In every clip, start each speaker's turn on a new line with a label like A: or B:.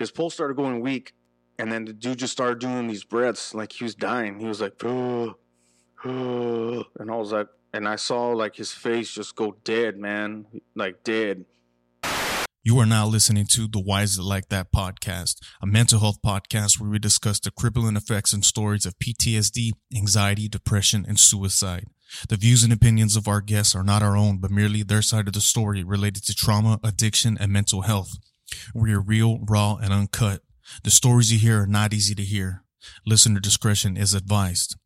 A: his pulse started going weak, and then the dude just started doing these breaths like he was dying. He was like, "Ugh, ugh," and I was like, and I saw like his face just go dead, man, like dead.
B: You are now listening to the Why Is It Like That podcast, a mental health podcast where we discuss the crippling effects and stories of PTSD, anxiety, depression, and suicide. The views and opinions of our guests are not our own, but merely their side of the story related to trauma, addiction, and mental health. We are real, raw, and uncut. The stories you hear are not easy to hear. Listener discretion is advised.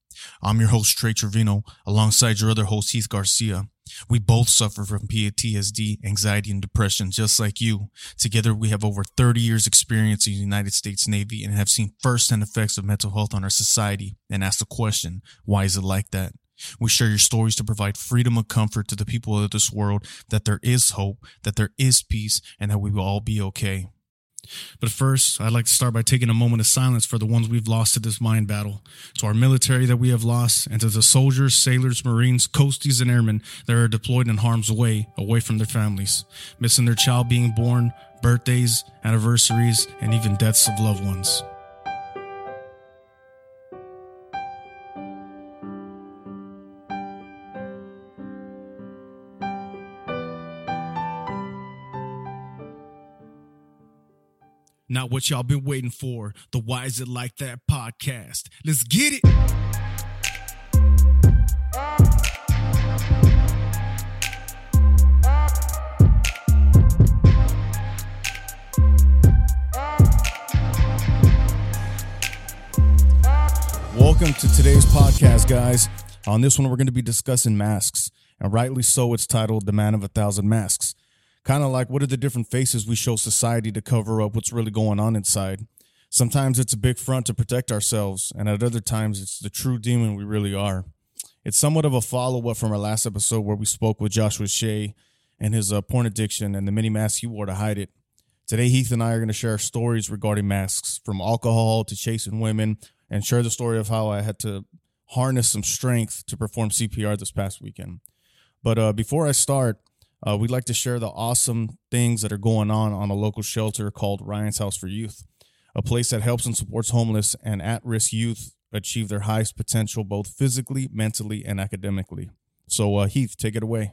B: I'm your host, Trey Trevino, alongside your other host, Heath Garcia. We both suffer from PTSD, anxiety, and depression, just like you. Together, we have over 30 years experience in the United States Navy and have seen firsthand effects of mental health on our society and ask the question, why is it like that? We share your stories to provide freedom and comfort to the people of this world that there is hope, that there is peace, and that we will all be okay. But first, I'd like to start by taking a moment of silence for the ones we've lost to this mind battle, to our military that we have lost, and to the soldiers, sailors, marines, coasties, and airmen that are deployed in harm's way, away from their families, missing their child being born, birthdays, anniversaries, and even deaths of loved ones. Not what y'all been waiting for. The Why Is It Like That podcast. Let's get it. Welcome to today's podcast, guys. On this one, we're going to be discussing masks, and rightly so, it's titled The Man of a Thousand Masks. Kind of like what are the different faces we show society to cover up what's really going on inside? Sometimes it's a big front to protect ourselves, and at other times it's the true demon we really are. It's somewhat of a follow up from our last episode where we spoke with Joshua Shea and his uh, porn addiction and the many masks he wore to hide it. Today, Heath and I are going to share stories regarding masks from alcohol to chasing women and share the story of how I had to harness some strength to perform CPR this past weekend. But uh, before I start, uh, we'd like to share the awesome things that are going on on a local shelter called Ryan's House for Youth, a place that helps and supports homeless and at risk youth achieve their highest potential, both physically, mentally, and academically. So, uh, Heath, take it away.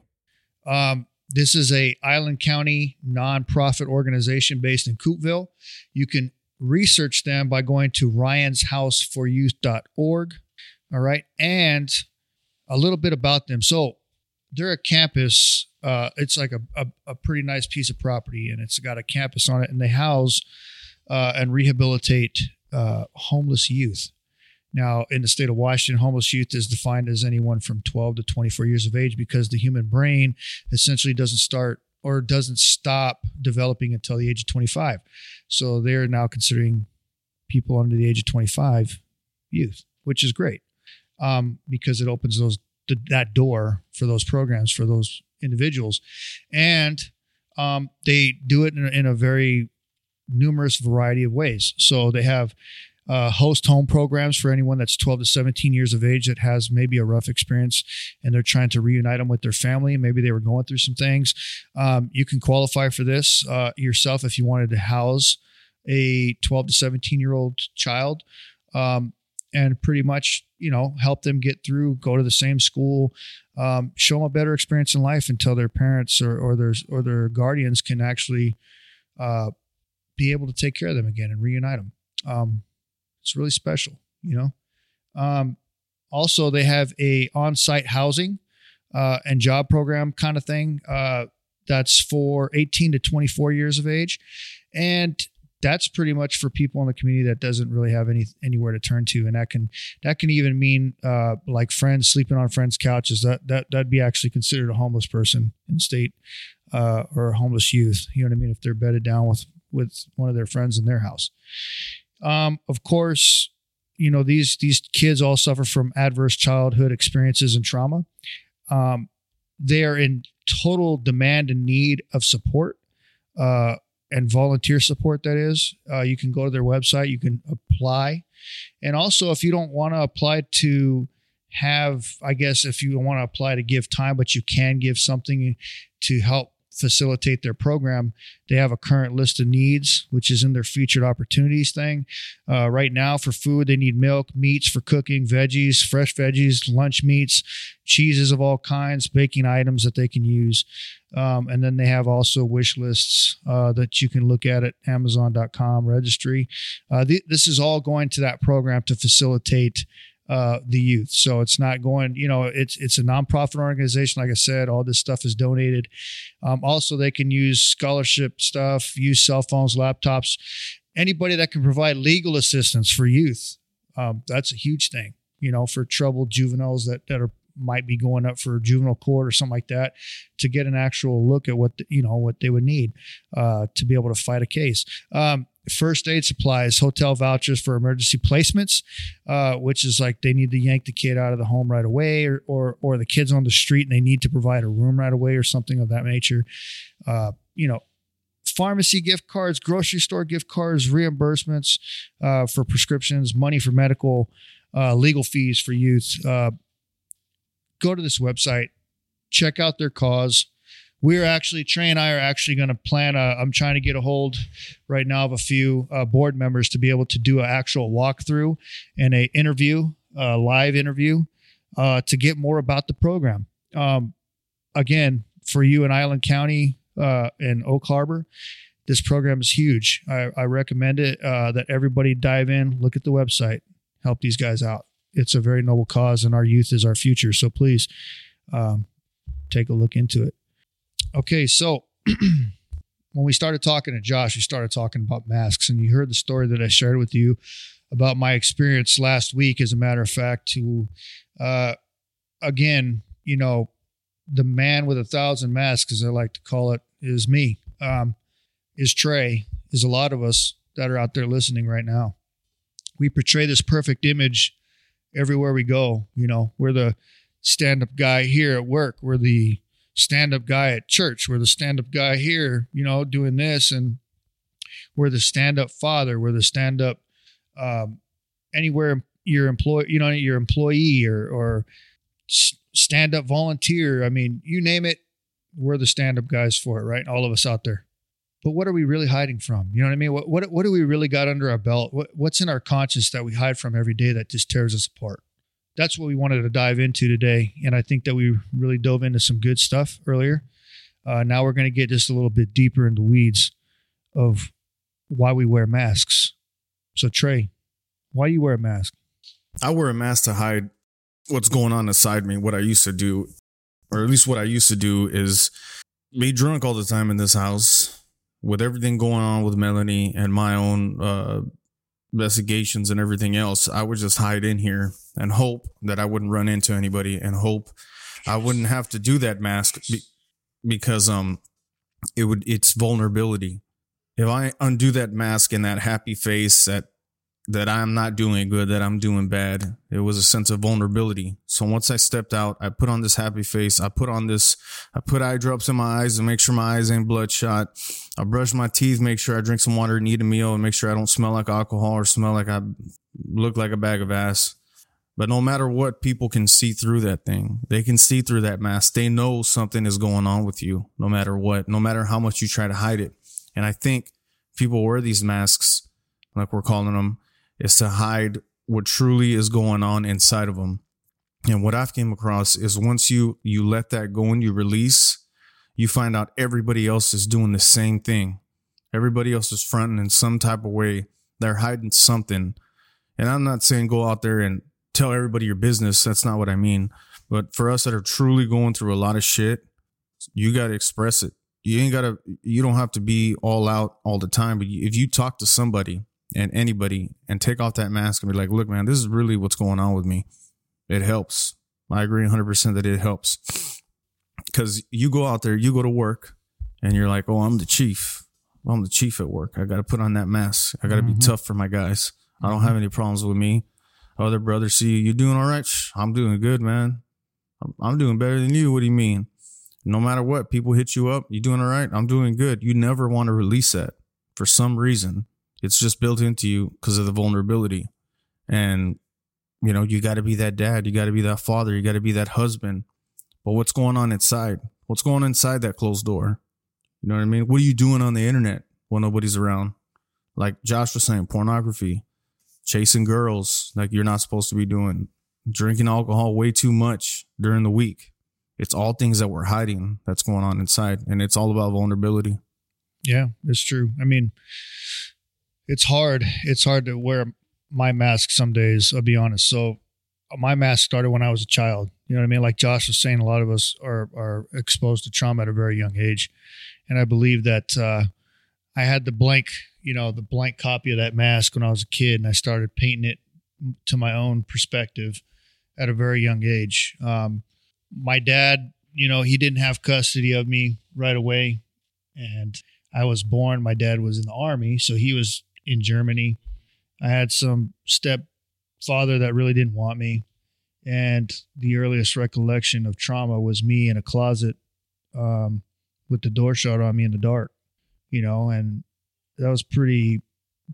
C: Um, this is a Island County nonprofit organization based in Coupeville. You can research them by going to ryanshouseforyouth.org. All right. And a little bit about them. So they're a campus. Uh, it's like a, a, a, pretty nice piece of property and it's got a campus on it and they house uh, and rehabilitate uh, homeless youth. Now, in the state of Washington, homeless youth is defined as anyone from 12 to 24 years of age because the human brain essentially doesn't start or doesn't stop developing until the age of 25. So they're now considering people under the age of 25 youth, which is great um, because it opens those that door for those programs for those individuals, and um, they do it in a, in a very numerous variety of ways. So they have uh, host home programs for anyone that's 12 to 17 years of age that has maybe a rough experience and they're trying to reunite them with their family. Maybe they were going through some things. Um, you can qualify for this uh, yourself if you wanted to house a 12 to 17 year old child. Um, and pretty much, you know, help them get through, go to the same school, um, show them a better experience in life until their parents or, or their or their guardians can actually uh, be able to take care of them again and reunite them. Um, it's really special, you know. Um, also, they have a on-site housing uh, and job program kind of thing uh, that's for 18 to 24 years of age, and that's pretty much for people in the community that doesn't really have any anywhere to turn to, and that can that can even mean uh, like friends sleeping on friends' couches. That that that'd be actually considered a homeless person in state uh, or a homeless youth. You know what I mean? If they're bedded down with with one of their friends in their house. Um, of course, you know these these kids all suffer from adverse childhood experiences and trauma. Um, they are in total demand and need of support. Uh, and volunteer support that is uh, you can go to their website you can apply. And also if you don't want to apply to have i guess if you want to apply to give time but you can give something to help facilitate their program. They have a current list of needs, which is in their featured opportunities thing. Uh, right now, for food, they need milk, meats for cooking, veggies, fresh veggies, lunch meats, cheeses of all kinds, baking items that they can use. Um, and then they have also wish lists uh, that you can look at at Amazon.com registry. Uh, th- this is all going to that program to facilitate uh, the youth. So it's not going, you know, it's it's a nonprofit organization. Like I said, all this stuff is donated. Um, also, they can use scholarship stuff, use cell phones, laptops, anybody that can provide legal assistance for youth. Um, that's a huge thing, you know, for troubled juveniles that that are might be going up for juvenile court or something like that to get an actual look at what the, you know what they would need uh, to be able to fight a case. Um, first aid supplies, hotel vouchers for emergency placements, uh, which is like they need to yank the kid out of the home right away, or or or the kids on the street and they need to provide a room right away or something of that nature. Uh, you know, pharmacy gift cards, grocery store gift cards, reimbursements uh, for prescriptions, money for medical, uh, legal fees for youth. Uh, go to this website, check out their cause we're actually Trey and I are actually going to plan. I'm trying to get a hold right now of a few uh, board members to be able to do an actual walkthrough and a interview, a live interview, uh, to get more about the program. Um, again, for you in Island County uh, and Oak Harbor, this program is huge. I, I recommend it uh, that everybody dive in, look at the website, help these guys out. It's a very noble cause, and our youth is our future. So please um, take a look into it. Okay, so when we started talking to Josh, we started talking about masks, and you heard the story that I shared with you about my experience last week. As a matter of fact, to uh, again, you know, the man with a thousand masks, as I like to call it, is me. Um, is Trey? Is a lot of us that are out there listening right now. We portray this perfect image everywhere we go. You know, we're the stand-up guy here at work. We're the stand up guy at church. We're the stand up guy here, you know, doing this. And we're the stand up father. We're the stand up um, anywhere your employee, you know, your employee or, or stand up volunteer. I mean, you name it, we're the stand up guys for it, right? All of us out there. But what are we really hiding from? You know what I mean? What what, what do we really got under our belt? What, what's in our conscience that we hide from every day that just tears us apart? That's what we wanted to dive into today. And I think that we really dove into some good stuff earlier. Uh, now we're going to get just a little bit deeper in the weeds of why we wear masks. So, Trey, why do you wear a mask?
B: I wear a mask to hide what's going on inside me. What I used to do, or at least what I used to do, is be drunk all the time in this house with everything going on with Melanie and my own uh, investigations and everything else, I would just hide in here and hope that I wouldn't run into anybody and hope I wouldn't have to do that mask be- because um it would it's vulnerability. If I undo that mask and that happy face that that I'm not doing good, that I'm doing bad. It was a sense of vulnerability. So once I stepped out, I put on this happy face. I put on this, I put eye drops in my eyes to make sure my eyes ain't bloodshot. I brush my teeth, make sure I drink some water and eat a meal and make sure I don't smell like alcohol or smell like I look like a bag of ass. But no matter what, people can see through that thing. They can see through that mask. They know something is going on with you, no matter what, no matter how much you try to hide it. And I think people wear these masks, like we're calling them, is to hide what truly is going on inside of them. And what I've came across is once you you let that go and you release, you find out everybody else is doing the same thing. Everybody else is fronting in some type of way. They're hiding something. And I'm not saying go out there and tell everybody your business. That's not what I mean. But for us that are truly going through a lot of shit, you got to express it. You ain't got to, you don't have to be all out all the time. But if you talk to somebody and anybody and take off that mask and be like, look, man, this is really what's going on with me. It helps. I agree 100% that it helps. Because you go out there, you go to work, and you're like, oh, I'm the chief. I'm the chief at work. I got to put on that mask. I got to mm-hmm. be tough for my guys. I don't have any problems with me. Other brothers see you, you doing all right? I'm doing good, man. I'm doing better than you. What do you mean? No matter what, people hit you up. You doing all right? I'm doing good. You never want to release that for some reason. It's just built into you because of the vulnerability. And, you know, you got to be that dad. You got to be that father. You got to be that husband. But what's going on inside? What's going on inside that closed door? You know what I mean? What are you doing on the internet when nobody's around? Like Josh was saying, pornography, chasing girls like you're not supposed to be doing, drinking alcohol way too much during the week. It's all things that we're hiding that's going on inside. And it's all about vulnerability.
C: Yeah, it's true. I mean, it's hard. It's hard to wear my mask some days, I'll be honest. So my mask started when I was a child. You know what I mean? Like Josh was saying, a lot of us are are exposed to trauma at a very young age, and I believe that uh, I had the blank, you know, the blank copy of that mask when I was a kid, and I started painting it to my own perspective at a very young age. Um, my dad, you know, he didn't have custody of me right away, and I was born. My dad was in the army, so he was in Germany. I had some stepfather that really didn't want me. And the earliest recollection of trauma was me in a closet um, with the door shut on me in the dark, you know, and that was pretty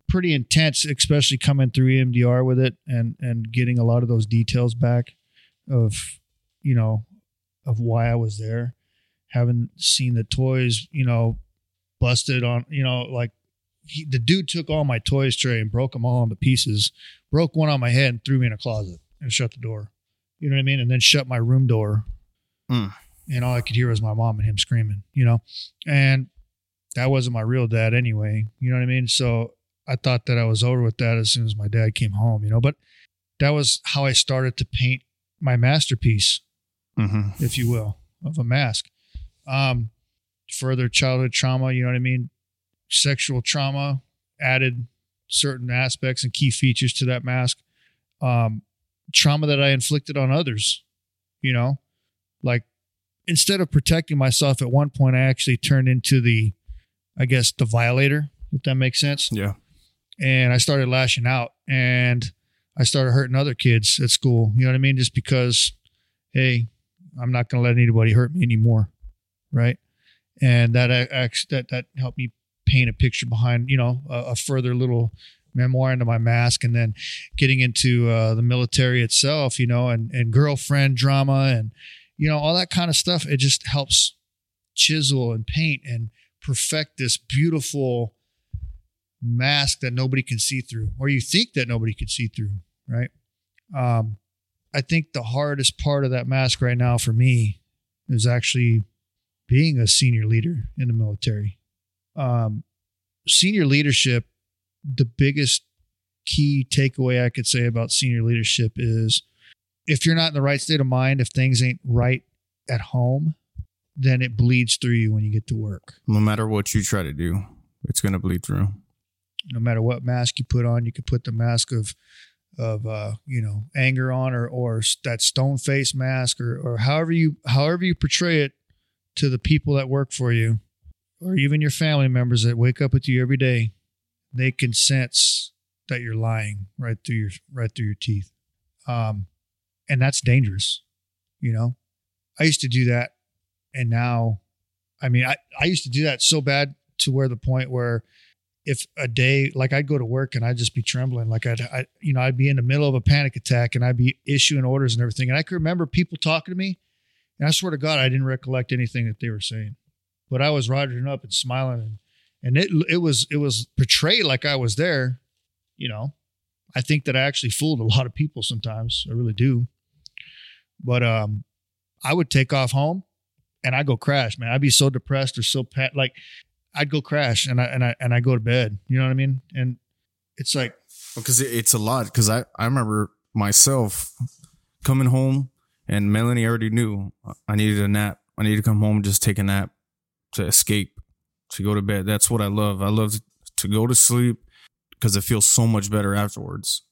C: pretty intense, especially coming through EMDR with it and and getting a lot of those details back of you know of why I was there, having seen the toys, you know, busted on, you know, like he, the dude took all my toys Trey and broke them all into pieces, broke one on my head and threw me in a closet and shut the door. You know what I mean? And then shut my room door.
B: Mm.
C: And all I could hear was my mom and him screaming, you know? And that wasn't my real dad anyway. You know what I mean? So I thought that I was over with that as soon as my dad came home, you know? But that was how I started to paint my masterpiece,
B: Mm-hmm.
C: if you will, of a mask. Um, further childhood trauma, you know what I mean? Sexual trauma added certain aspects and key features to that mask. Um, trauma that I inflicted on others, you know, like instead of protecting myself at one point, I actually turned into the, I guess, the violator, if that makes sense
B: Yeah.
C: and I started lashing out and I started hurting other kids at school. You know what I mean? Just because, hey, I'm not going to let anybody hurt me anymore, right? And that that that helped me paint a picture behind, you know, a, a further little memoir into my mask, and then getting into uh, the military itself, you know, and and girlfriend drama and you know all that kind of stuff. It just helps chisel and paint and perfect this beautiful mask that nobody can see through, or you think that nobody could see through, right? Um, I think the hardest part of that mask right now for me is actually being a senior leader in the military. Um, senior leadership, the biggest key takeaway I could say about senior leadership is if you're not in the right state of mind, if things ain't right at home, then it bleeds through you when you get to work.
B: No matter what you try to do, it's going to bleed through.
C: no matter what mask you put on, you could put the mask of of uh, you know anger on, or or that stone face mask, or or however you however you portray it to the people that work for you, or even your family members that wake up with you every day. They can sense that you're lying right through your right through your teeth, um, and that's dangerous. You know, I used to do that, and now, I mean, I I used to do that so bad to where the point where if a day like I'd go to work and I'd just be trembling, like I'd, I, you know, I'd be in the middle of a panic attack and I'd be issuing orders and everything. And I could remember people talking to me, and I swear to God, I didn't recollect anything that they were saying, but I was riding up and smiling, and and it it was it was portrayed like I was there. You know, I think that I actually fooled a lot of people sometimes. I really do. But um, I would take off home, and I go crash, man. I'd be so depressed or so pat like I'd go crash and I and I and I go to bed. You know what I mean? And it's like
B: because it's a lot. Because I I remember myself coming home and Melanie already knew I needed a nap. I needed to come home and just take a nap to escape, to go to bed. That's what I love. I love to go to sleep because it feels so much better afterwards.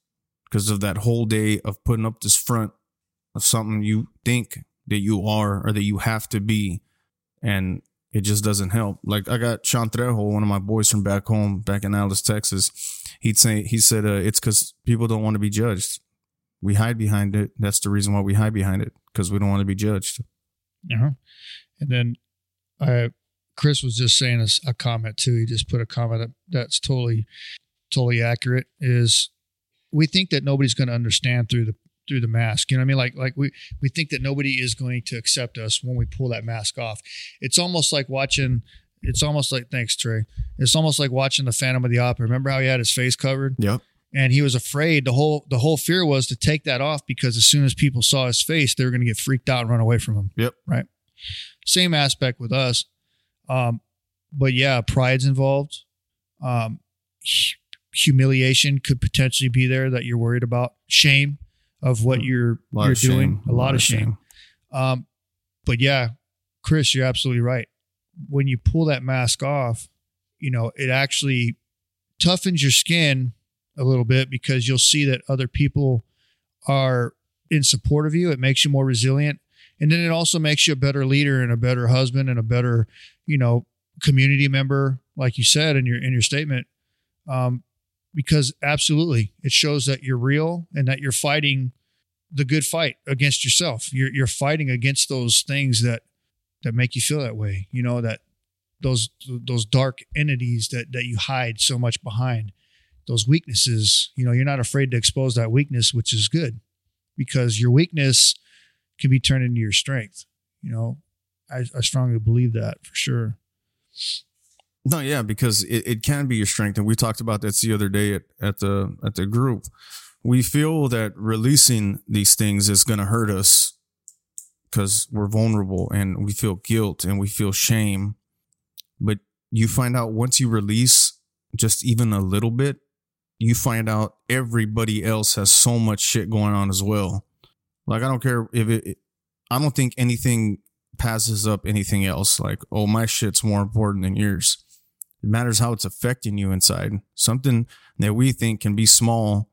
B: Because of that whole day of putting up this front of something you think that you are or that you have to be, and it just doesn't help. Like I got Sean Trejo, one of my boys from back home, back in Alice, Texas. He'd say he said uh, it's because people don't want to be judged. We hide behind it. That's the reason why we hide behind it because we don't want to be judged.
C: Uh-huh. And then uh, Chris was just saying a, a comment too. He just put a comment that, that's totally, totally accurate. Is we think that nobody's going to understand through the through the mask. You know what I mean? Like like we we think that nobody is going to accept us when we pull that mask off. It's almost like watching It's almost like thanks, Trey. It's almost like watching the Phantom of the Opera. Remember how he had his face covered?
B: Yep.
C: and he was afraid the whole the whole fear was to take that off because as soon as people saw his face they were going to get freaked out and run away from him
B: Yep.
C: right same aspect with us um but yeah pride's involved. Um humiliation could potentially be there that you're worried about. Shame of what you're you're
B: of
C: doing.
B: Shame.
C: a lot of shame. Um but yeah chris you're absolutely right. When you pull that mask off you know it actually toughens your skin a little bit because you'll see that other people are in support of you. It makes you more resilient. And then it also makes you a better leader and a better husband and a better, you know, community member, like you said in your in your statement. Um, because absolutely it shows that you're real and that you're fighting the good fight against yourself. You're you're fighting against those things that that make you feel that way. You know, that those those dark entities that that you hide so much behind those weaknesses you know you're not afraid to expose that weakness which is good because your weakness can be turned into your strength you know i, I strongly believe that for sure
B: No, yeah, because it, it can be your strength, and we talked about that the other day at, at the at the group. We feel that releasing these things is going to hurt us because we're vulnerable and we feel guilt and we feel shame. But you find out once you release just even a little bit, you find out everybody else has so much shit going on as well. Like I don't care if it. I don't think anything passes up anything else. Like, oh, my shit's more important than yours. It matters how it's affecting you inside. Something that we think can be small.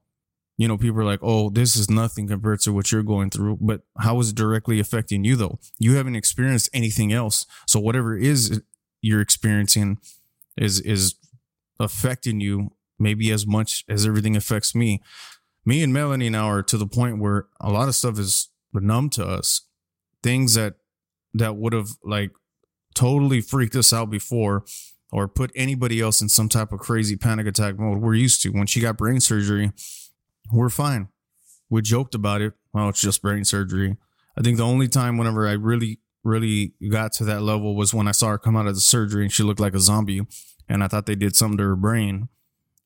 B: You know, people are like, oh, this is nothing compared to what you're going through. But how is it directly affecting you, though? You haven't experienced anything else. So whatever is you're experiencing is is affecting you maybe as much as everything affects me. Me and Melanie now are to the point where a lot of stuff is numb to us. Things that that would have like totally freaked us out before or put anybody else in some type of crazy panic attack mode. We're used to. When she got brain surgery, we're fine. We joked about it. Well, it's just brain surgery. I think the only time whenever I really, really got to that level was when I saw her come out of the surgery and she looked like a zombie. And I thought they did something to her brain.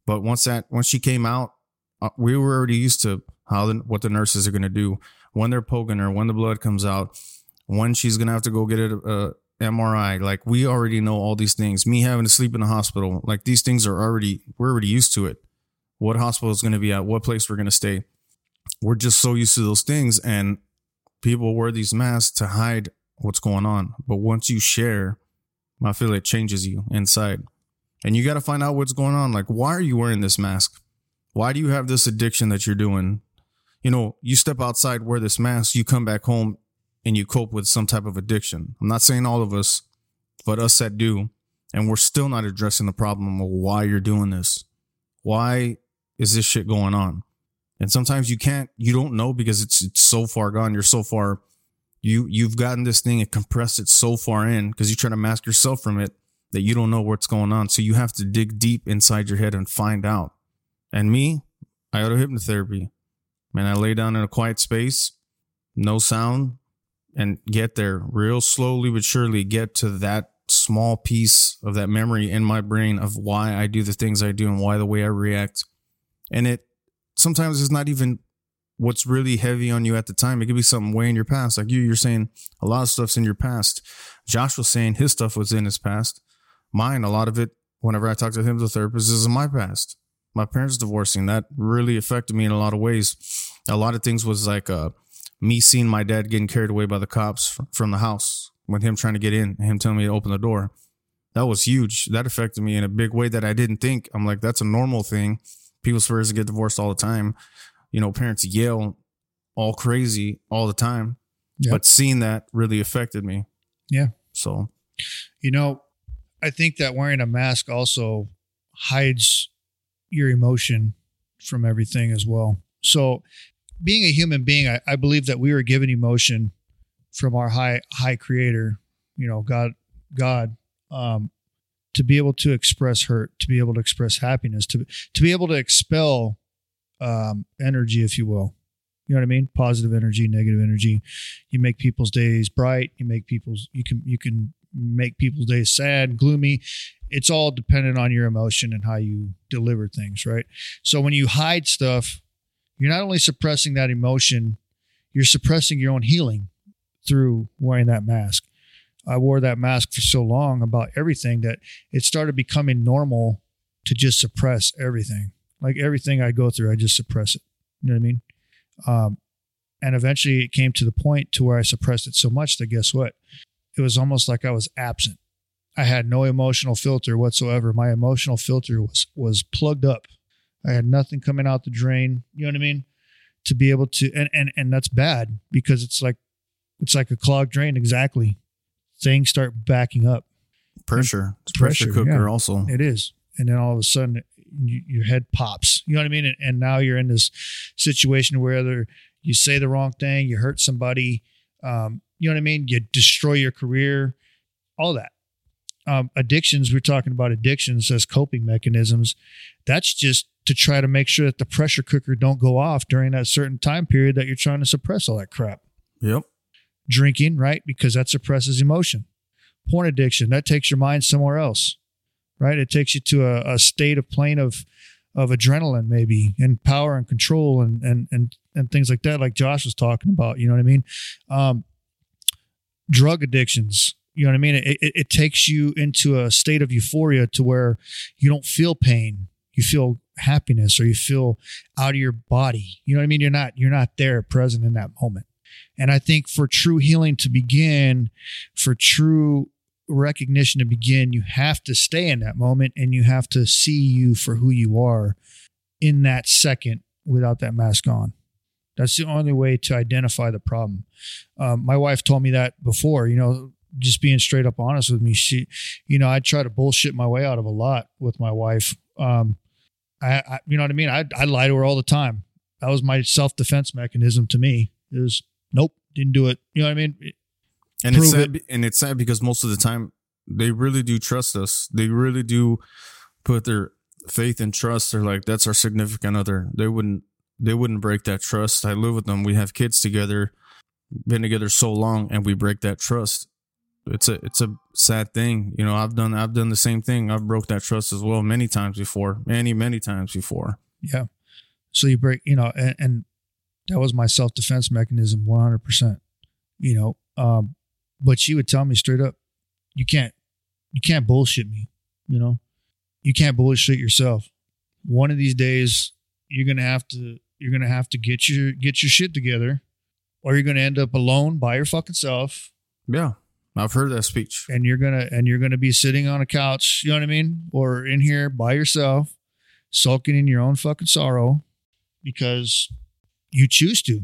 B: But once that, once she came out, Uh, we were already used to how the, what the nurses are going to do when they're poking her, when the blood comes out, when she's going to have to go get a, a MRI. Like we already know all these things. Me having to sleep in the hospital, like these things are already, we're already used to it. What hospital is going to be at, what place we're going to stay. We're just so used to those things. And people wear these masks to hide what's going on. But once you share, I feel it changes you inside. And you got to find out what's going on. Like, why are you wearing this mask? Why do you have this addiction that you're doing? You know, you step outside, wear this mask, you come back home and you cope with some type of addiction. I'm not saying all of us, but us that do. And we're still not addressing the problem of why you're doing this. Why is this shit going on? And sometimes you can't, you don't know because it's it's so far gone. You're so far, you you've gotten this thing and compressed it so far in because you try to mask yourself from it that you don't know what's going on. So you have to dig deep inside your head and find out. And me, I go to hypnotherapy. Man, I lay down in a quiet space, no sound, and get there real slowly but surely get to that small piece of that memory in my brain of why I do the things I do and why the way I react. And it sometimes it's not even what's really heavy on you at the time. It could be something way in your past. Like you, you're saying a lot of stuff's in your past. Josh was saying his stuff was in his past. Mine, a lot of it, whenever I talk to him, the therapist, is in my past. My parents divorcing, that really affected me in a lot of ways. A lot of things was like uh, me seeing my dad getting carried away by the cops from the house with him trying to get in, him telling me to open the door. That was huge. That affected me in a big way that I didn't think. I'm like, that's a normal thing. People's parents get divorced all the time. You know, parents yell all crazy all the time.
C: Yeah.
B: But seeing that really affected me.
C: Yeah.
B: So
C: You know, I think that wearing a mask also hides your emotion from everything as well. So, being a human being, I, I believe that we were given emotion from our high high creator, you know, God, God, um, to be able to express hurt, to be able to express happiness, to to be able to expel um, energy, if you will. You know what I mean? Positive energy, negative energy. You make people's days bright. You make people's you can you can make people's days sad, gloomy. It's all dependent on your emotion and how you deliver things, right? So when you hide stuff, you're not only suppressing that emotion, you're suppressing your own healing through wearing that mask. I wore that mask for so long about everything that it started becoming normal to just suppress everything. Like everything I go through, I just suppress it. You know what I mean? Um, and eventually it came to the point to where I suppressed it so much that guess what? It was almost like I was absent. I had no emotional filter whatsoever. My emotional filter was was plugged up. I had nothing coming out the drain. You know what I mean? To be able to and and and that's bad because it's like it's like a clogged drain exactly. Things start backing up.
B: Pressure. It's pressure,
C: Pressure,
B: cooker
C: yeah.
B: also.
C: It is. And then all of a sudden you, your head pops. You know what I mean? And, and now you're in this situation where either you say the wrong thing, you hurt somebody, um, you know what I mean? You destroy your career, all that. Um, addictions, we're talking about addictions as coping mechanisms. That's just to try to make sure that the pressure cooker don't go off during that certain time period that you're trying to suppress all that crap
B: Yep.
C: drinking, right? Because that suppresses emotion. Porn addiction, that takes your mind somewhere else, right? It takes you to a, a state of plane of of adrenaline, maybe, and power and control and and and and things like that, like Josh was talking about. You know what I mean? Um, drug addictions. You know what I mean? It, it, it takes you into a state of euphoria to where you don't feel pain. You feel happiness or you feel out of your body. You know what I mean? You're not you're not there present in that moment. And I think for true healing to begin, for true recognition to begin, you have to stay in that moment and you have to see you for who you are in that second without that mask on. That's the only way to identify the problem. Um, my wife told me that before, you know, just being straight up honest with me. She, you know, I try to bullshit my way out of a lot with my wife. Um, I, I you know what I mean? I, I lie to her all the time. That was my self defense mechanism to me. Is nope, didn't do it. You know what I mean?
B: And it's sad, and it's sad because most of the time they really do trust us. They really do put their faith and trust. They're like, that's our significant other. They wouldn't they wouldn't break that trust. I live with them. We have kids together, been together so long, and we break that trust. It's a it's a sad thing. You know, I've done I've done the same thing. I've broke that trust as well many times before. Many, many times before.
C: Yeah. So you break, you know, and, and that was my self defense mechanism, one hundred percent. You know, um, but she would tell me straight up, you can't, you can't bullshit me. You know, you can't bullshit yourself. One of these days, you're gonna have to, you're gonna have to get your get your shit together, or you're gonna end up alone by your fucking self,
B: Yeah. I've heard that speech.
C: and you're gonna and you're gonna be sitting on a couch. You know what I mean, or in here by yourself, sulking in your own fucking sorrow because you choose to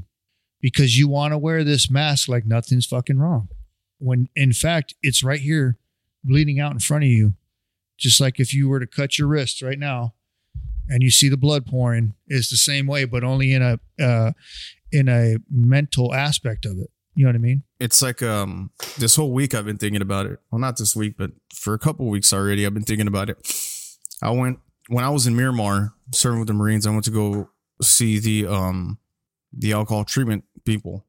C: because you want to wear this mask like nothing's fucking wrong when in fact it's right here bleeding out in front of you just like if you were to cut your wrist right now and you see the blood pouring it's the same way but only in a uh, in a mental aspect of it you know what i mean
B: it's like um this whole week I've been thinking about it. Well, not this week, but for a couple weeks already, I've been thinking about it. I went when I was in Miramar serving with the Marines. I went to go see the um the alcohol treatment people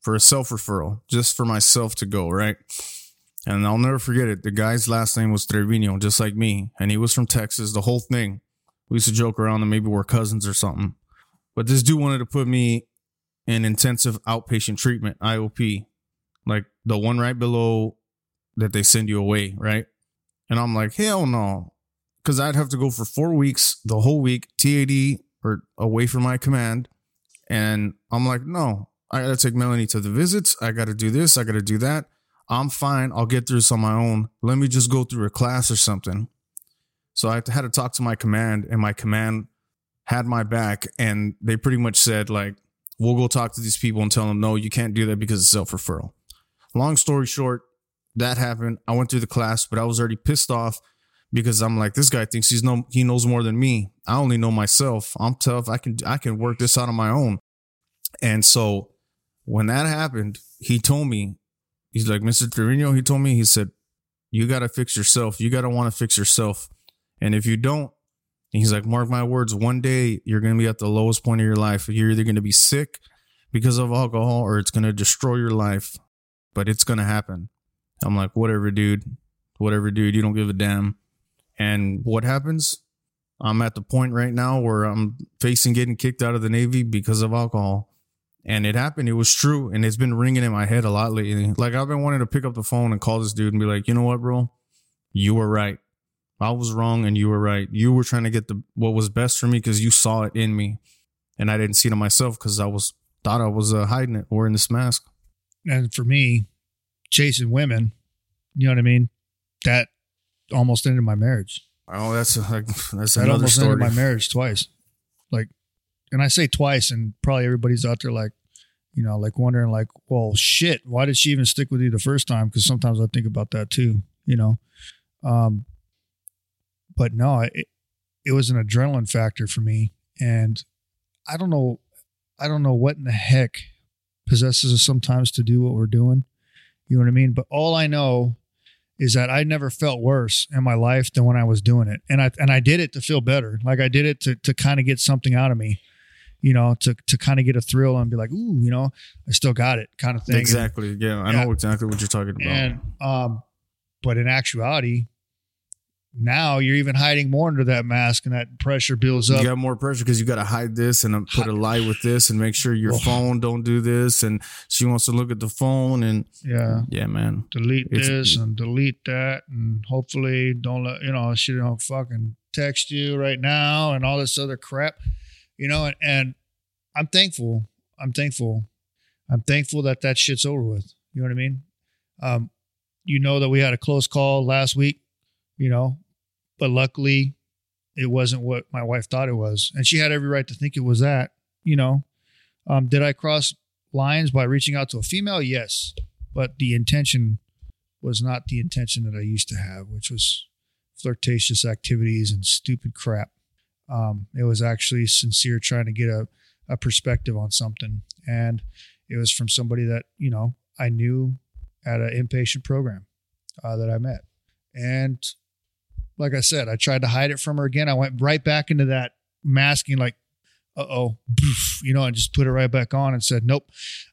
B: for a self referral, just for myself to go right. And I'll never forget it. The guy's last name was Trevino, just like me, and he was from Texas. The whole thing. We used to joke around that maybe we're cousins or something. But this dude wanted to put me in intensive outpatient treatment, IOP like the one right below that they send you away, right? And I'm like, hell no. Cause I'd have to go for four weeks, the whole week, TAD or away from my command. And I'm like, no, I gotta take Melanie to the visits. I gotta do this. I gotta do that. I'm fine. I'll get through this on my own. Let me just go through a class or something. So I had to talk to my command, and my command had my back, and they pretty much said, like, we'll go talk to these people and tell them, no, you can't do that because it's self referral. Long story short, that happened. I went through the class, but I was already pissed off because I'm like, this guy thinks he's no he knows more than me. I only know myself. I'm tough. I can I can work this out on my own. And so when that happened, he told me, he's like, Mr. Trevino, he told me, he said, You gotta fix yourself. You gotta want to fix yourself. And if you don't, he's like, mark my words, one day you're gonna be at the lowest point of your life. You're either gonna be sick because of alcohol or it's gonna destroy your life but it's going to happen. I'm like, whatever, dude. Whatever, dude. You don't give a damn. And what happens? I'm at the point right now where I'm facing getting kicked out of the Navy because of alcohol. And it happened. It was true. And it's been ringing in my head a lot lately. Like, I've been wanting to pick up the phone and call this dude and be like, you know what, bro? You were right. I was wrong and you were right. You were trying to get the what was best for me because you saw it in me. And I didn't see it in myself because I was thought I was uh, hiding it, wearing this mask.
C: And for me, chasing women, you know what I mean? That almost ended my marriage.
B: Oh, that's a, like, that's
C: That almost
B: story.
C: ended my marriage twice. Like, and I say twice, and probably everybody's out there like, you know, like wondering, like, well, shit, why did she even stick with you the first time? Because sometimes I think about that too, you know. Um, but no, it, it was an adrenaline factor for me, and I don't know, I don't know what in the heck possesses us sometimes to do what we're doing. You know what I mean? But all I know is that I never felt worse in my life than when I was doing it. And I and I did it to feel better. Like I did it to to kind of get something out of me, you know, to to kind of get a thrill and be like, ooh, you know, I still got it kind of thing.
B: Exactly. Yeah, I
C: Yeah.
B: know exactly what you're talking about.
C: And um, but in actuality, now you're even hiding more under that mask and that pressure builds up.
B: you got more pressure because you got to hide this and uh, put a lie with this and make sure your
C: Oh.
B: phone don't do this. And she wants to look at the phone and
C: Yeah.
B: yeah, man.
C: delete
B: It's-
C: this and delete that and hopefully don't let you know she don't fucking text you right now and all this other crap you know and, and i'm thankful i'm thankful i'm thankful that that shit's over with you know what i mean um you know that we had a close call last week you know but luckily it wasn't what my wife thought it was and she had every right to think it was that you know um did i cross lines by reaching out to a female yes but the intention was not the intention that I used to have, which was flirtatious activities and stupid crap. Um, it was actually sincere trying to get a, a perspective on something. And it was from somebody that, you know, I knew at an inpatient program uh, that I met. And like I said, I tried to hide it from her again. I went right back into that masking, like, uh oh, you know, and just put it right back on and said, nope,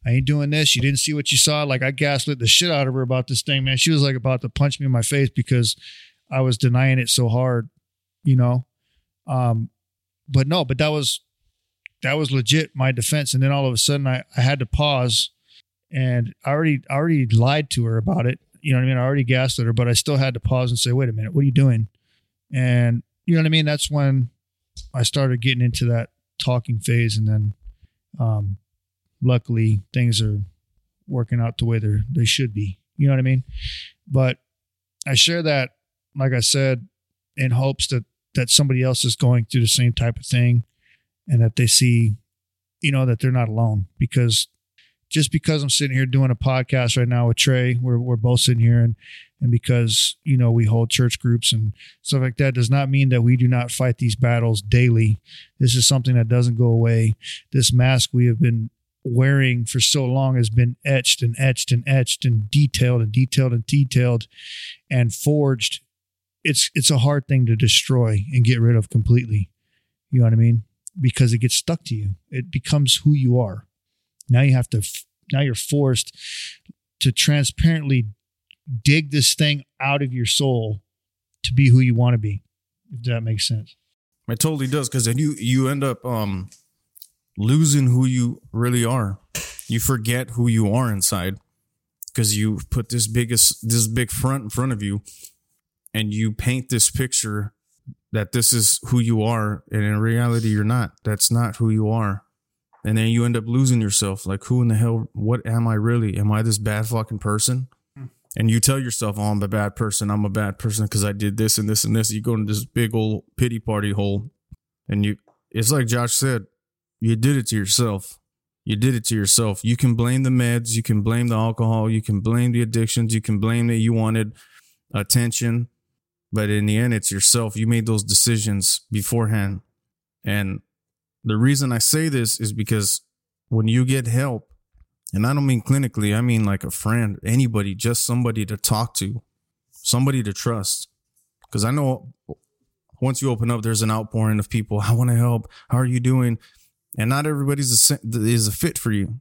C: I ain't doing this. You didn't see what you saw. Like I gaslit the shit out of her about this thing, man. She was like about to punch me in my face because I was denying it so hard, you know. Um, but no, but that was that was legit my defense. And then all of a sudden I, I had to pause and I already I already lied to her about it. You know what I mean? I already gaslit her, but I still had to pause and say, wait a minute, what are you doing? And you know what I mean? That's when I started getting into that talking phase and then um luckily things are working out the way they they should be. You know what I mean? But I share that, like I said, in hopes that that somebody else is going through the same type of thing, and that they see, you know, that they're not alone. Because just because I'm sitting here doing a podcast right now with Trey, we're we're both sitting here, and and because you know we hold church groups and stuff like that, does not mean that we do not fight these battles daily. This is something that doesn't go away. This mask we have been wearing for so long has been etched and etched and etched and detailed and detailed and detailed and forged. It's it's a hard thing to destroy and get rid of completely. You know what i mean? Because it gets stuck to you. It becomes who you are now you have to now you're forced to transparently dig this thing out of your soul to be who you want to be if that makes sense
B: It totally does because then you you end up um losing who you really are. You forget who you are inside because you put this biggest this big front in front of you, and you paint this picture that this is who you are, and in reality you're not. That's not who you are. And then you end up losing yourself. Like, who in the hell? What am I really? Am I this bad fucking person? Hmm. And you tell yourself, "Oh, I'm a bad person. I'm a bad person because I did this and this and this." You go into this big old pity party hole, and you. It's like Josh said, you did it to yourself. You did it to yourself. You can blame the meds. You can blame the alcohol. You can blame the addictions. You can blame that you wanted attention, but in the end, it's yourself. You made those decisions beforehand, and the reason I say this is because when you get help, and I don't mean clinically, I mean like a friend, anybody, just somebody to talk to, somebody to trust. Because I know once you open up, there's an outpouring of people. I want to help. How are you doing? And not everybody's a, is a fit for you.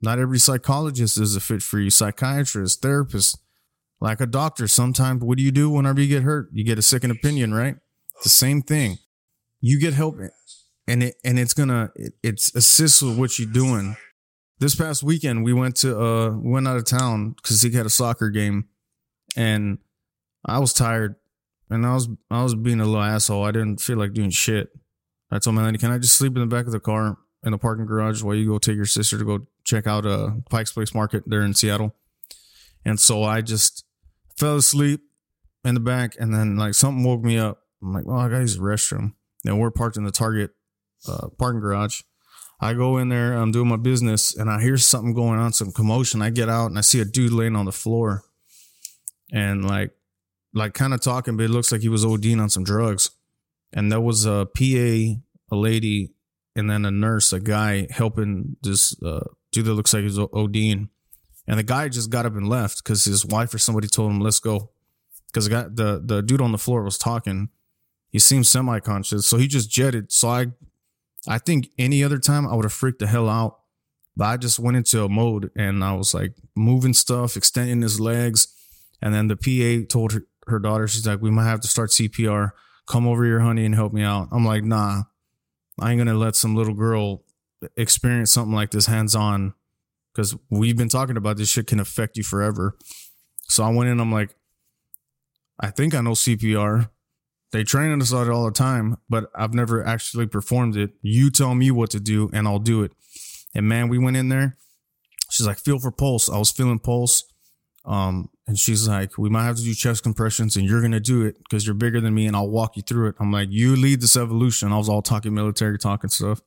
B: Not every psychologist is a fit for you. Psychiatrist, therapist, like a doctor. Sometimes, what do you do whenever you get hurt? You get a second opinion, right? It's the same thing. You get help, and it and it's gonna it, it's assists with what you're doing. This past weekend, we went to uh we went out of town because he had a soccer game, and I was tired, and I was I was being a little asshole. I didn't feel like doing shit. I told my lady, "Can I just sleep in the back of the car in the parking garage while you go take your sister to go check out uh Pike's Place Market there in Seattle?" And so I just fell asleep in the back, and then like something woke me up. I'm like, "Well, I got to use the restroom." And we're parked in the Target uh, parking garage. I go in there, I'm doing my business, and I hear something going on, some commotion. I get out and I see a dude laying on the floor, and like, like kind of talking, but it looks like he was ODing on some drugs. And there was a PA, a lady, and then a nurse, a guy helping this uh, dude that looks like he's ODing. And the guy just got up and left because his wife or somebody told him, "Let's go," because the the the dude on the floor was talking. He seemed semi conscious, so he just jetted. So I I think any other time I would have freaked the hell out. But I just went into a mode and I was like moving stuff, extending his legs. And then the PA told her, her daughter, she's like, we might have to start CPR. Come over here, honey, and help me out. I'm like, nah, I ain't gonna let some little girl experience something like this hands on because we've been talking about this shit can affect you forever. So I went in, I'm like, I think I know CPR. They train us on it all the time, but I've never actually performed it. You tell me what to do and I'll do it. And man, we went in there. She's like, feel for pulse. I was feeling pulse. Um, and she's like, we might have to do chest compressions and you're going to do it because you're bigger than me and I'll walk you through it. I'm like, you lead this evolution. I was all talking military talking stuff.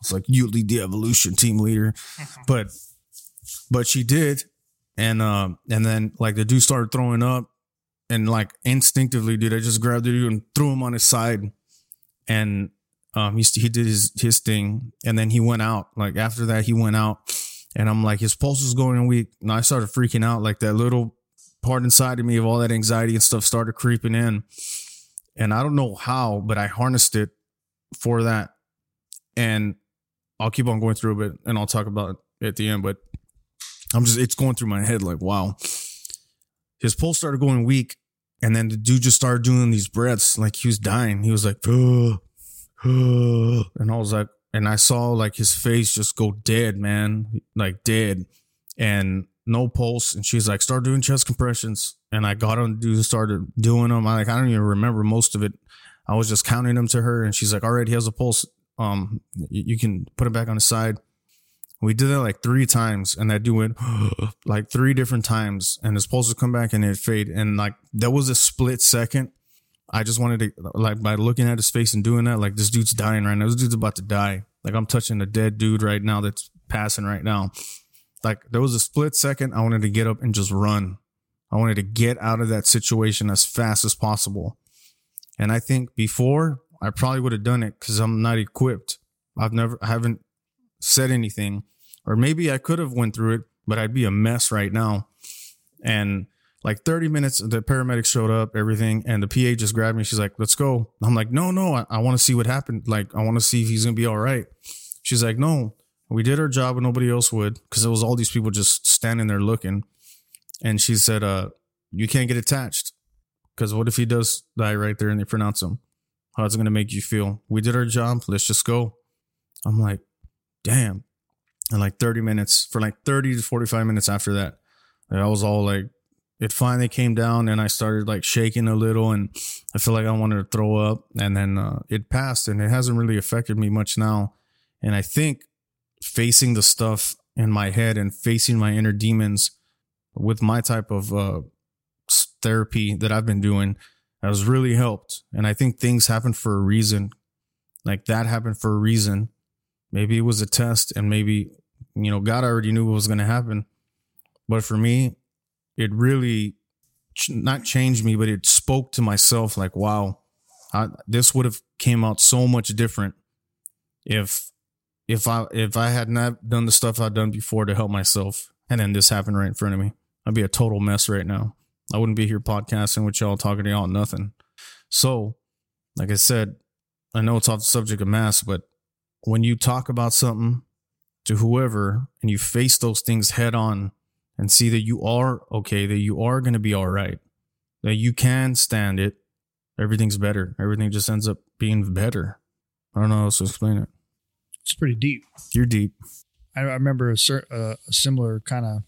B: It's like, you lead the evolution team leader. but, but she did. And, um, and then like the dude started throwing up and like instinctively, dude, I just grabbed the dude and threw him on his side, and um, he he did his his thing, and then he went out. Like after that, he went out, and I'm like, his pulse was going weak, and I started freaking out. Like that little part inside of me of all that anxiety and stuff started creeping in, and I don't know how, but I harnessed it for that, and I'll keep on going through a bit, and I'll talk about it at the end, but. I'm just, it's going through my head like, wow his pulse started going weak. And then the dude just started doing these breaths like he was dying. He was like, and I was like, and I saw like his face just go dead, man, like dead, and no pulse. And she's like, start doing chest compressions. And I got him to do, started doing them. I like, I don't even remember most of it. I was just counting them to her, and she's like, all right, he has a pulse. Um, you can put him back on his side. We did that like three times, and that dude went like three different times, and his pulse would come back and it fade. And like that was a split second. I just wanted to like by looking at his face and doing that, like this dude's dying right now. This dude's about to die. Like I'm touching a dead dude right now that's passing right now. Like there was a split second. I wanted to get up and just run. I wanted to get out of that situation as fast as possible. And I think before I probably would have done it because I'm not equipped. I've never, I haven't said anything or maybe I could have went through it, but I'd be a mess right now. And like 30 minutes, the paramedics showed up, everything, and the PA just grabbed me. She's like, let's go. I'm like, no, no, I, I want to see what happened. Like, I want to see if he's to be all right. She's like, no, we did our job and nobody else would because it was all these people just standing there looking. And she said, uh, you can't get attached because what if he does die right there and they pronounce him? How's it to make you feel? We did our job. Let's just go. I'm like, damn and like 30 minutes for like 30 to 45 minutes after that i was all like it finally came down and i started like shaking a little and i feel like i wanted to throw up. And then uh, it passed and it hasn't really affected me much now. And i think facing the stuff in my head and facing my inner demons with my type of uh, therapy that i've been doing has really helped. And i think things happen for a reason. Like that happened for a reason Maybe it was a test and maybe, you know, God already knew what was going to happen. But for me, it really ch- not changed me, but it spoke to myself like, wow, I, this would have came out so much different if if I if I had not done the stuff I'd done before to help myself, and then this happened right in front of me. I'd be a total mess right now. I wouldn't be here podcasting with y'all, talking to y'all, nothing. So, like I said, I know it's off the subject of mass, but when you talk about something to whoever and you face those things head on and see that you are okay, that you are going to be all right, that you can stand it, everything's better. Everything just ends up being better. I don't know how else to explain it.
C: It's pretty deep.
B: You're deep.
C: I, I remember a, cer- uh, a similar kind of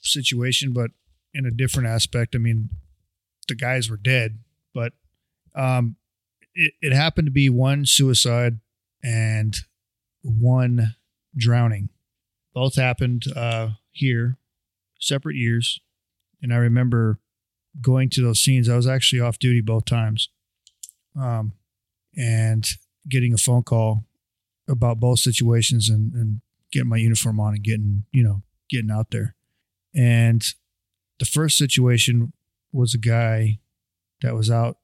C: situation, but in a different aspect. I mean, the guys were dead, but um, it, it happened to be one suicide and one drowning. Both happened uh, here, separate years. And I remember going to those scenes. I was actually off duty both times, um, and getting a phone call about both situations and, and getting my uniform on and getting you know getting out there. And the first situation was a guy that was out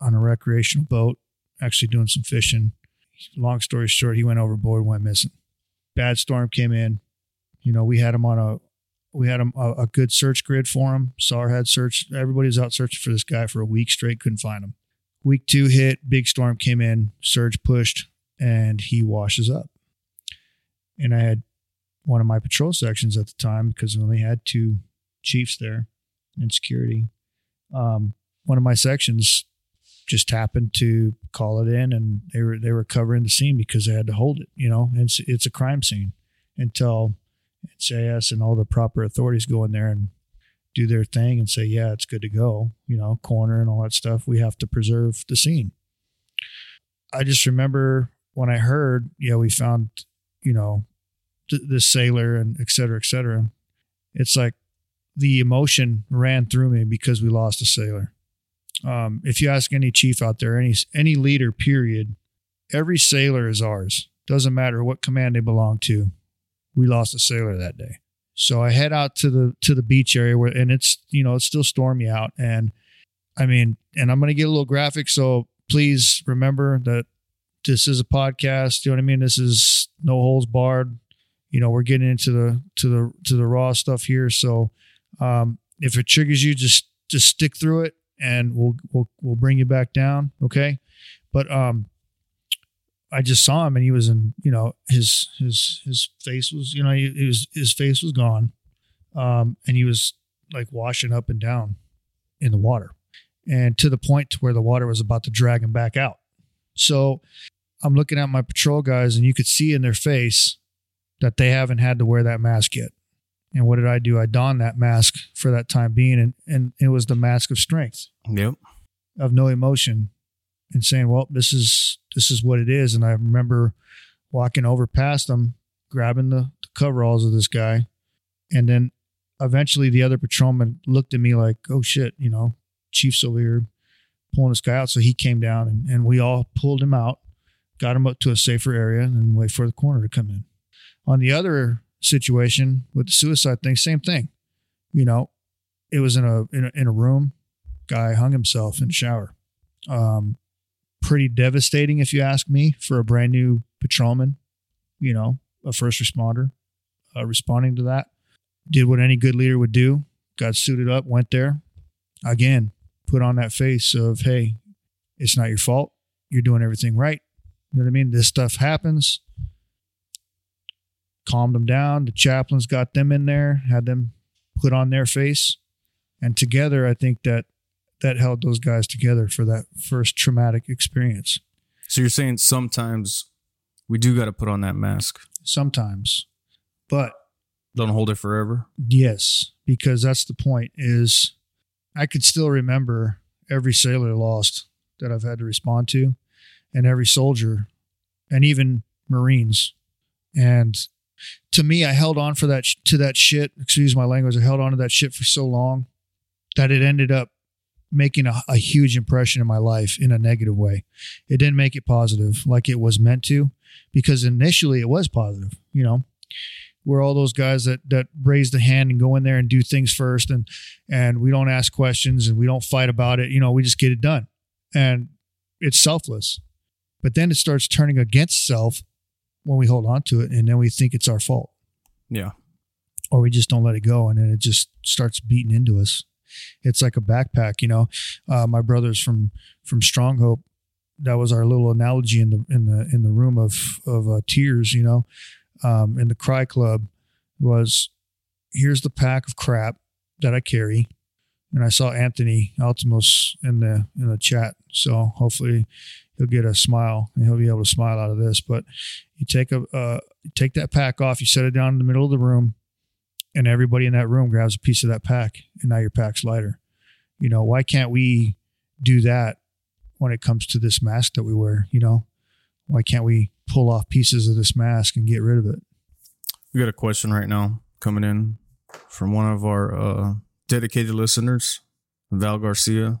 C: on a recreational boat, actually doing some fishing. Long story short, he went overboard, went missing. Bad storm came in. You know, we had him on a we had him a, a good search grid for him. SAR had searched. Everybody was out searching for this guy for a week straight. Couldn't find him. Week two hit. Big storm came in. Surge pushed, and he washes up. And I had one of my patrol sections at the time because we only had two chiefs there in security. Um, one of my sections just happened to call it in, and they were they were covering the scene because they had to hold it. You know, it's it's a crime scene until SAS and all the proper authorities go in there and do their thing and say, yeah, it's good to go. You know, coroner and all that stuff. We have to preserve the scene. I just remember when I heard, yeah, we found, you know, th- this sailor and et cetera, et cetera. It's like the emotion ran through me because we lost a sailor. Um, if you ask any chief out there, any any leader, period, every sailor is ours. Doesn't matter what command they belong to. We lost a sailor that day. So I head out to the to the beach area where and it's you know it's still stormy out and I mean and I'm gonna get a little graphic so please remember that this is a podcast. You know what I mean? This is no holes barred. You know, we're getting into the to the to the raw stuff here. So um, if it triggers you, just just stick through it, and we'll we'll we'll bring you back down. Okay, but um, I just saw him, and he was in you know his his his face was you know he, he was his face was gone, um, and he was like washing up and down in the water, and to the point to where the water was about to drag him back out. So I'm looking at my patrol guys, and you could see in their face that they haven't had to wear that mask yet. And what did I do? I donned that mask for that time being, and, and it was the mask of strength,
B: Yep.
C: of no emotion, and saying, "Well, this is this is what it is." And I remember walking over past them, grabbing the, the coveralls of this guy, and then eventually the other patrolman looked at me like, "Oh shit," you know, Chief's over here pulling this guy out. So he came down, and, and we all pulled him out, got him up to a safer area, and wait for the coroner to come in. On the other situation with the suicide thing, same thing. You know, it was in a in a, in a room. Guy hung himself in shower. Um, pretty devastating, if you ask me, for a brand new patrolman. You know, a first responder, uh, responding to that. Did what any good leader would do. Got suited up, went there. Again, put on that face of, hey, it's not your fault. You're doing everything right. You know what I mean? This stuff happens calmed them down. The chaplains got them in there, had them put on their face, and together, I think that that held those guys together for that first traumatic experience.
B: So you're saying sometimes we do got to put on that mask.
C: Sometimes, but
B: Don't hold it forever.
C: yes, because that's the point. Is I could still remember every sailor lost that I've had to respond to, and every soldier, and even Marines, and to me, I held on for that to that shit. Excuse my language. I held on to that shit for so long that it ended up making a, a huge impression in my life in a negative way. It didn't make it positive like it was meant to, because initially it was positive. You know, we're all those guys that that raise the hand and go in there and do things first, and and we don't ask questions and we don't fight about it. You know, we just get it done, and it's selfless. But then it starts turning against self when we hold on to it and then we think it's our fault.
B: Yeah.
C: or we just don't let it go and then it just starts beating into us. It's like a backpack you know? Uh, my brothers from from Strong Hope, that was our little analogy in the in the in the room of of uh, tears you know? Um, in the cry club was here's the pack of crap that I carry. And I saw Anthony Altimos in the in the chat, so hopefully he'll get a smile and he'll be able to smile out of this. But you take a uh, take that pack off, you set it down in the middle of the room, and everybody in that room grabs a piece of that pack, and now your pack's lighter. You know why can't we do that when it comes to this mask that we wear? You know why can't we pull off pieces of this mask and get rid of it?
B: We got a question right now coming in from one of our uh, dedicated listeners, Val Garcia.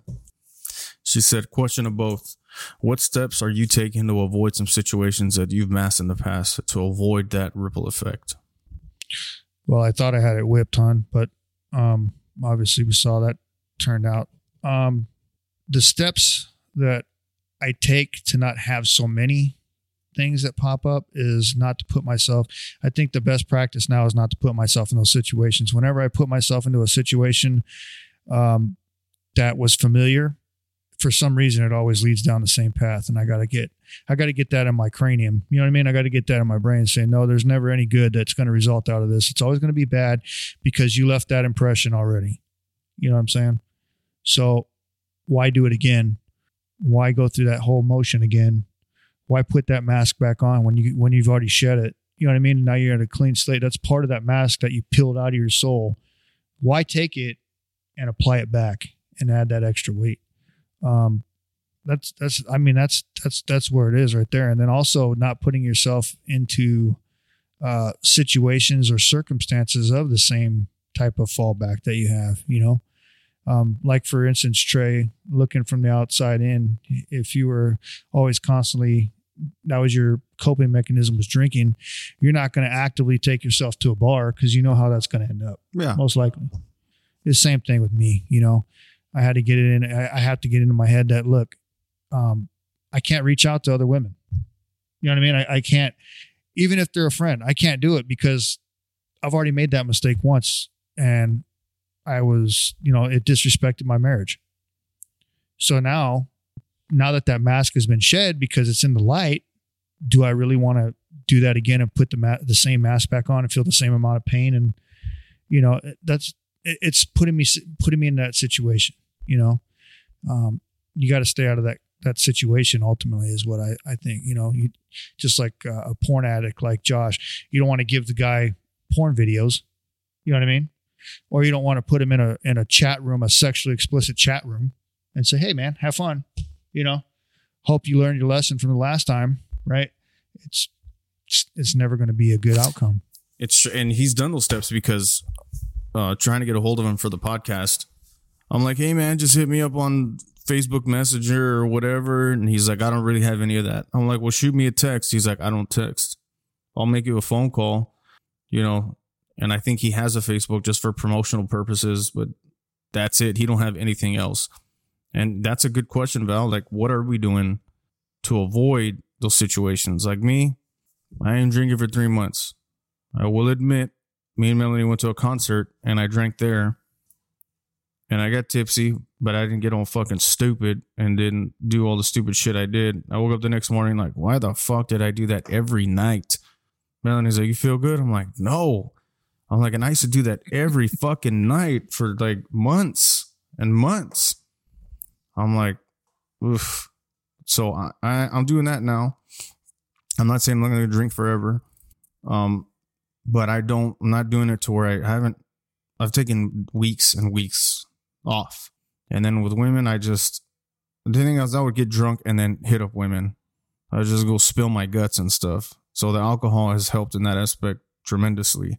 B: She said, question of both. What steps are you taking to avoid some situations that you've masked in the past to avoid that ripple effect?
C: Well, I thought I had it whipped on, but um, obviously we saw that turned out. Um, the steps that I take to not have so many things that pop up is not to put myself i think the best practice now is not to put myself in those situations whenever i put myself into a situation um, that was familiar for some reason it always leads down the same path and i got to get i got to get that in my cranium you know what i mean i got to get that in my brain saying no there's never any good that's going to result out of this it's always going to be bad because you left that impression already you know what i'm saying so why do it again why go through that whole motion again why put that mask back on when you when you've already shed it? You know what I mean? Now you're in a clean slate. That's part of that mask that you peeled out of your soul. Why take it and apply it back and add that extra weight? Um, that's that's I mean that's that's that's where it is right there. And then also not putting yourself into uh, situations or circumstances of the same type of fallback that you have. You know, um, like for instance, Trey, looking from the outside in, if you were always constantly that was your coping mechanism was drinking, you're not going to actively take yourself to a bar because you know how that's going to end up.
B: Yeah,
C: most likely. The same thing with me. You know, I had to get it in. I, have to get into my head that look, um, I can't reach out to other women. You know what I mean? I, I can't, even if they're a friend, I can't do it because I've already made that mistake once, and I was, you know, it disrespected my marriage. So now, now that that mask has been shed because it's in the light, do I really want to do that again and put the ma- the same mask back on and feel the same amount of pain? And you know, that's it's putting me putting me in that situation. You know, um, you got to stay out of that that situation. Ultimately, is what I I think. You know, you just like uh, a porn addict like Josh, you don't want to give the guy porn videos. You know what I mean? or you don't want to put him in a in a chat room, a sexually explicit chat room, and say, "Hey, man, have fun." You know, hope you learned your lesson from the last time, right? It's it's never going to be a good outcome.
B: It's and he's done those steps because uh, trying to get a hold of him for the podcast. I'm like, hey man, just hit me up on Facebook Messenger or whatever. And he's like, I don't really have any of that. I'm like, well, shoot me a text. He's like, I don't text. I'll make you a phone call. You know, and I think he has a Facebook just for promotional purposes, but that's it. He don't have anything else. And that's a good question, Val. Like, what are we doing to avoid those situations? Like me, I ain't drinking for three months. I will admit, me and Melanie went to a concert and I drank there and I got tipsy, but I didn't get all fucking stupid and didn't do all the stupid shit I did. I woke up the next morning like, why the fuck did I do that every night? Melanie's like, you feel good? I'm like, no. I'm like, and I used to do that every fucking night for like months and months. I'm like, oof. So I, I I'm doing that now. I'm not saying I'm not gonna drink forever. Um, but I don't I'm not doing it to where I haven't I've taken weeks and weeks off. And then with women, I just the thing is I would get drunk and then hit up women. I would just go spill my guts and stuff. So the alcohol has helped in that aspect tremendously.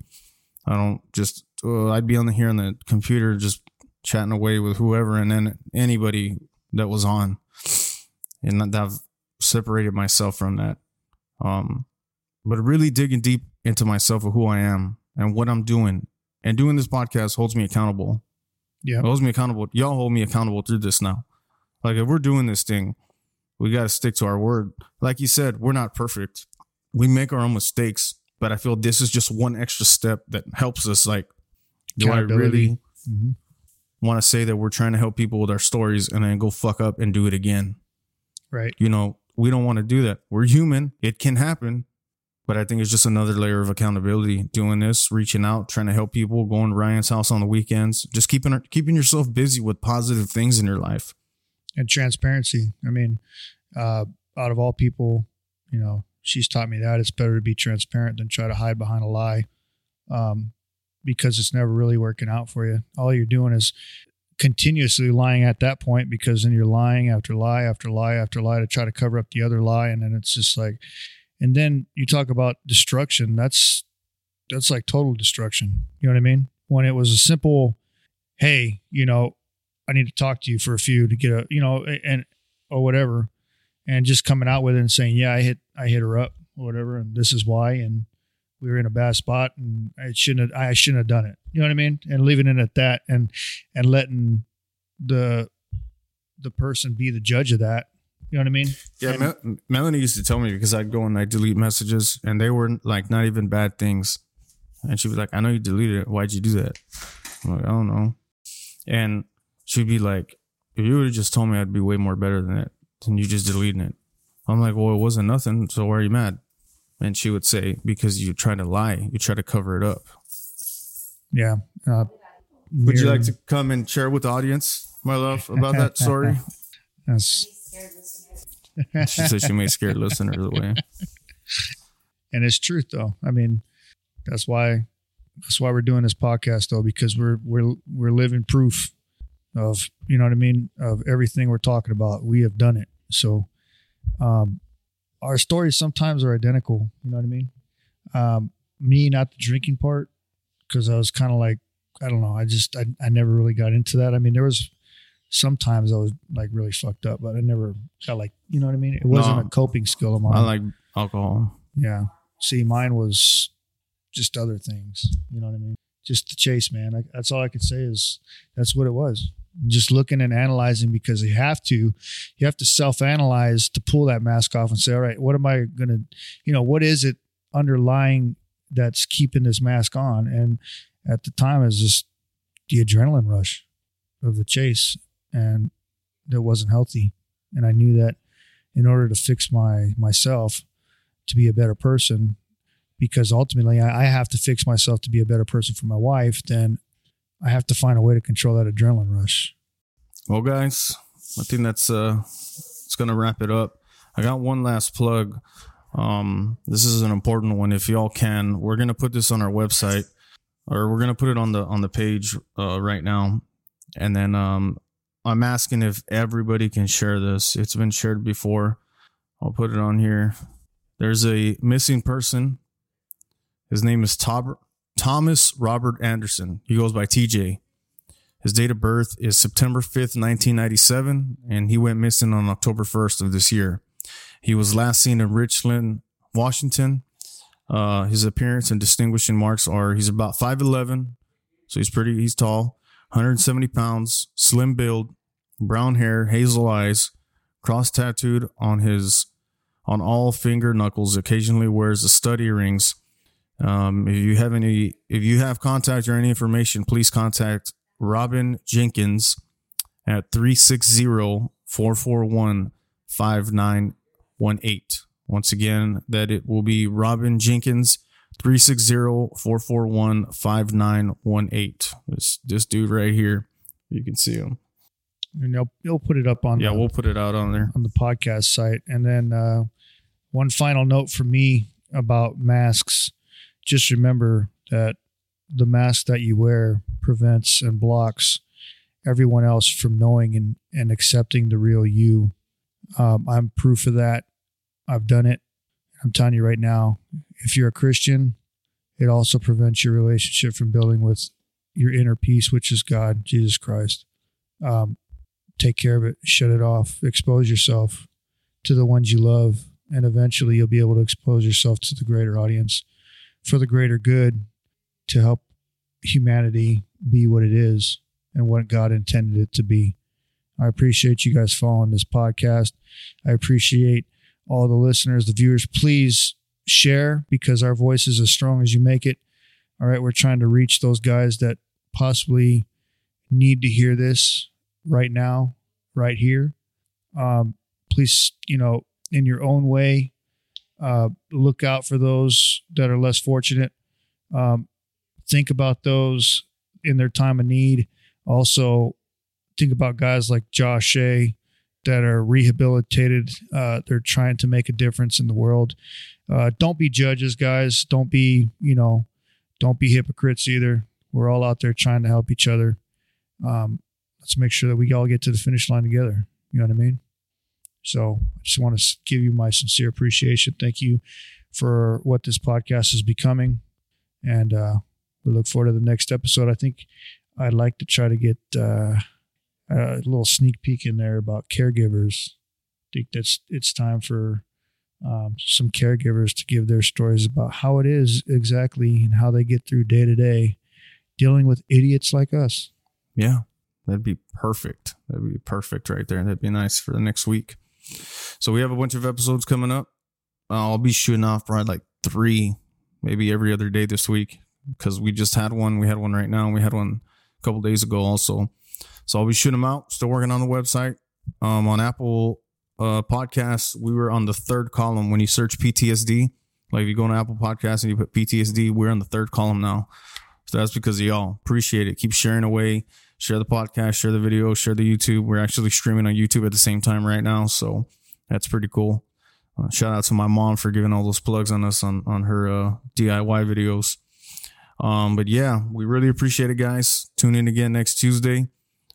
B: I don't just uh, I'd be on the here on the computer just chatting away with whoever, and then anybody that was on, and I've separated myself from that. Um, but really digging deep into myself of who I am and what I'm doing, and doing this podcast holds me accountable.
C: Yeah,
B: holds me accountable. Y'all hold me accountable through this now. Like if we're doing this thing, we got to stick to our word. Like you said, we're not perfect. We make our own mistakes but I feel this is just one extra step that helps us. Like, do I really mm-hmm. want to say that we're trying to help people with our stories and then go fuck up and do it again?
C: Right.
B: You know, we don't want to do that. We're human. It can happen. But I think it's just another layer of accountability. Doing this, reaching out, trying to help people, going to Ryan's house on the weekends, just keeping keeping yourself busy with positive things in your life
C: and transparency. I mean, uh, out of all people, you know, she's taught me that it's better to be transparent than try to hide behind a lie, um, because it's never really working out for you. All you're doing is continuously lying at that point because then you're lying after lie after lie after lie to try to cover up the other lie and then it's just like and then you talk about destruction that's that's like total destruction you know what i mean when it was a simple hey you know i need to talk to you for a few to get a you know and or whatever and just coming out with it and saying yeah i hit i hit her up or whatever and this is why and we were in a bad spot and I shouldn't have, I shouldn't have done it. You know what I mean? And leaving it at that and and letting the the person be the judge of that. You know what I mean?
B: Yeah,
C: And-
B: Mel- Melanie used to tell me because I'd go and I delete messages and they were like not even bad things. And she'd be like, I know you deleted it. Why'd you do that? I'm like, I don't know. And she'd be like, if you would have just told me I'd be way more better than that, than you just deleting it. I'm like, well, it wasn't nothing. So why are you mad? And she would say, because you try to lie, you try to cover it up.
C: yeah. Uh,
B: Would you like to come and share with the audience, my love, about that story?
C: That's,
B: she said she may scare listeners away.
C: and it's truth though. I mean, that's why that's why we're doing this podcast though because we're we're we're living proof of you know what I mean of everything we're talking about. We have done it. So, um, our stories sometimes are identical. You know what I mean? Um, me not the drinking part because I was kind of like I don't know. I just I, I never really got into that. I mean, there was sometimes I was like really fucked up, but I never got like you know what I mean. It wasn't
B: No.
C: a coping skill of mine.
B: I like alcohol.
C: Yeah. See, mine was just other things. You know what I mean? Just the chase, man. I, that's all I could say is that's what it was. Just looking and analyzing because you have to, you have to self analyze to pull that mask off and say, all right, what am I going to, you know, what is it underlying that's keeping this mask on? And at the time, it was just the adrenaline rush of the chase. And that wasn't healthy. And I knew that in order to fix my myself, to be a better person because ultimately I, I have to fix myself to be a better person for my wife, then I have to find a way to control that adrenaline rush.
B: Well, guys, I think that's uh, it's gonna wrap it up. I got one last plug. Um, this is an important one. If y'all can, we're gonna put this on our website, or we're gonna put it on the on the page uh, right now. And then um, I'm asking if everybody can share this. It's been shared before. I'll put it on here. There's a missing person. His name is Tob- Thomas Robert Anderson. He goes by TJ. His date of birth is September 5th, 1997, and he went missing on October 1st of this year. He was last seen in Richland, Washington. Uh, his appearance and distinguishing marks are he's about 5'11, so he's pretty, he's tall, 170 pounds, slim build, brown hair, hazel eyes, cross tattooed on his on all finger knuckles. Occasionally wears the stud earrings. Um, if you have any, if you have contact or any information, please contact Robin Jenkins at 360-441-5918. Once again, that it will be Robin Jenkins 360-441-5918. This this dude right here. You can see him.
C: And they'll, they'll put it up on
B: Yeah,
C: the,
B: we'll put it out on there.
C: on the podcast site. And then uh, one final note for me about masks. Just remember that the mask that you wear prevents and blocks everyone else from knowing and, and accepting the real you. Um, I'm proof of that. I've done it. I'm telling you right now, if you're a Christian, it also prevents your relationship from building with your inner peace, which is God, Jesus Christ. Um, take care of it, shut it off, expose yourself to the ones you love, and eventually you'll be able to expose yourself to the greater audience for the greater good to help humanity be what it is and what God intended it to be. I appreciate you guys following this podcast. I appreciate all the listeners, the viewers. Please share because our voice is as strong as you make it. All right, we're trying to reach those guys that possibly need to hear this right now, right here. Um, please, you know, in your own way, Uh, look out for those that are less fortunate. Um, think about those in their time of need. Also, think about guys like Josh Shea that are rehabilitated. Uh, they're trying to make a difference in the world. Uh, don't be judges, guys. Don't be, you know, don't be hypocrites either. We're all out there trying to help each other. Um, let's make sure that we all get to the finish line together. You know what I mean? So I just want to give you my sincere appreciation. Thank you for what this podcast is becoming. And uh, we look forward to the next episode. I think I'd like to try to get uh, a little sneak peek in there about caregivers. I think that's it's time for um, some caregivers to give their stories about how it is exactly and how they get through day to day dealing with idiots like us.
B: Yeah, that'd be perfect. That'd be perfect right there. That'd be nice for the next week. So we have a bunch of episodes coming up. I'll be shooting off probably like three, maybe every other day this week because we just had one. We had one right now. We had one a couple days ago also. So I'll be shooting them out. Still working on the website. Um, on Apple uh, Podcasts, we were on the third column when you search PTSD. Like if you go on Apple Podcasts and you put PTSD, we're on the third column now. So that's because of y'all. Appreciate it. Keep sharing away. Share the podcast, share the video, share the YouTube. We're actually streaming on YouTube at the same time right now. So that's pretty cool. Uh, shout out to my mom for giving all those plugs on us on, on her uh, DIY videos. Um, but yeah, we really appreciate it, guys. Tune in again next Tuesday.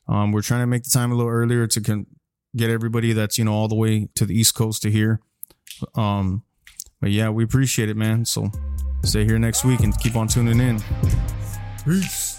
B: Um, we're trying to make the time a little earlier to con- get everybody that's you know all the way to the East Coast to here. Um, but yeah, we appreciate it, man. So stay here next week and keep on tuning in. Peace.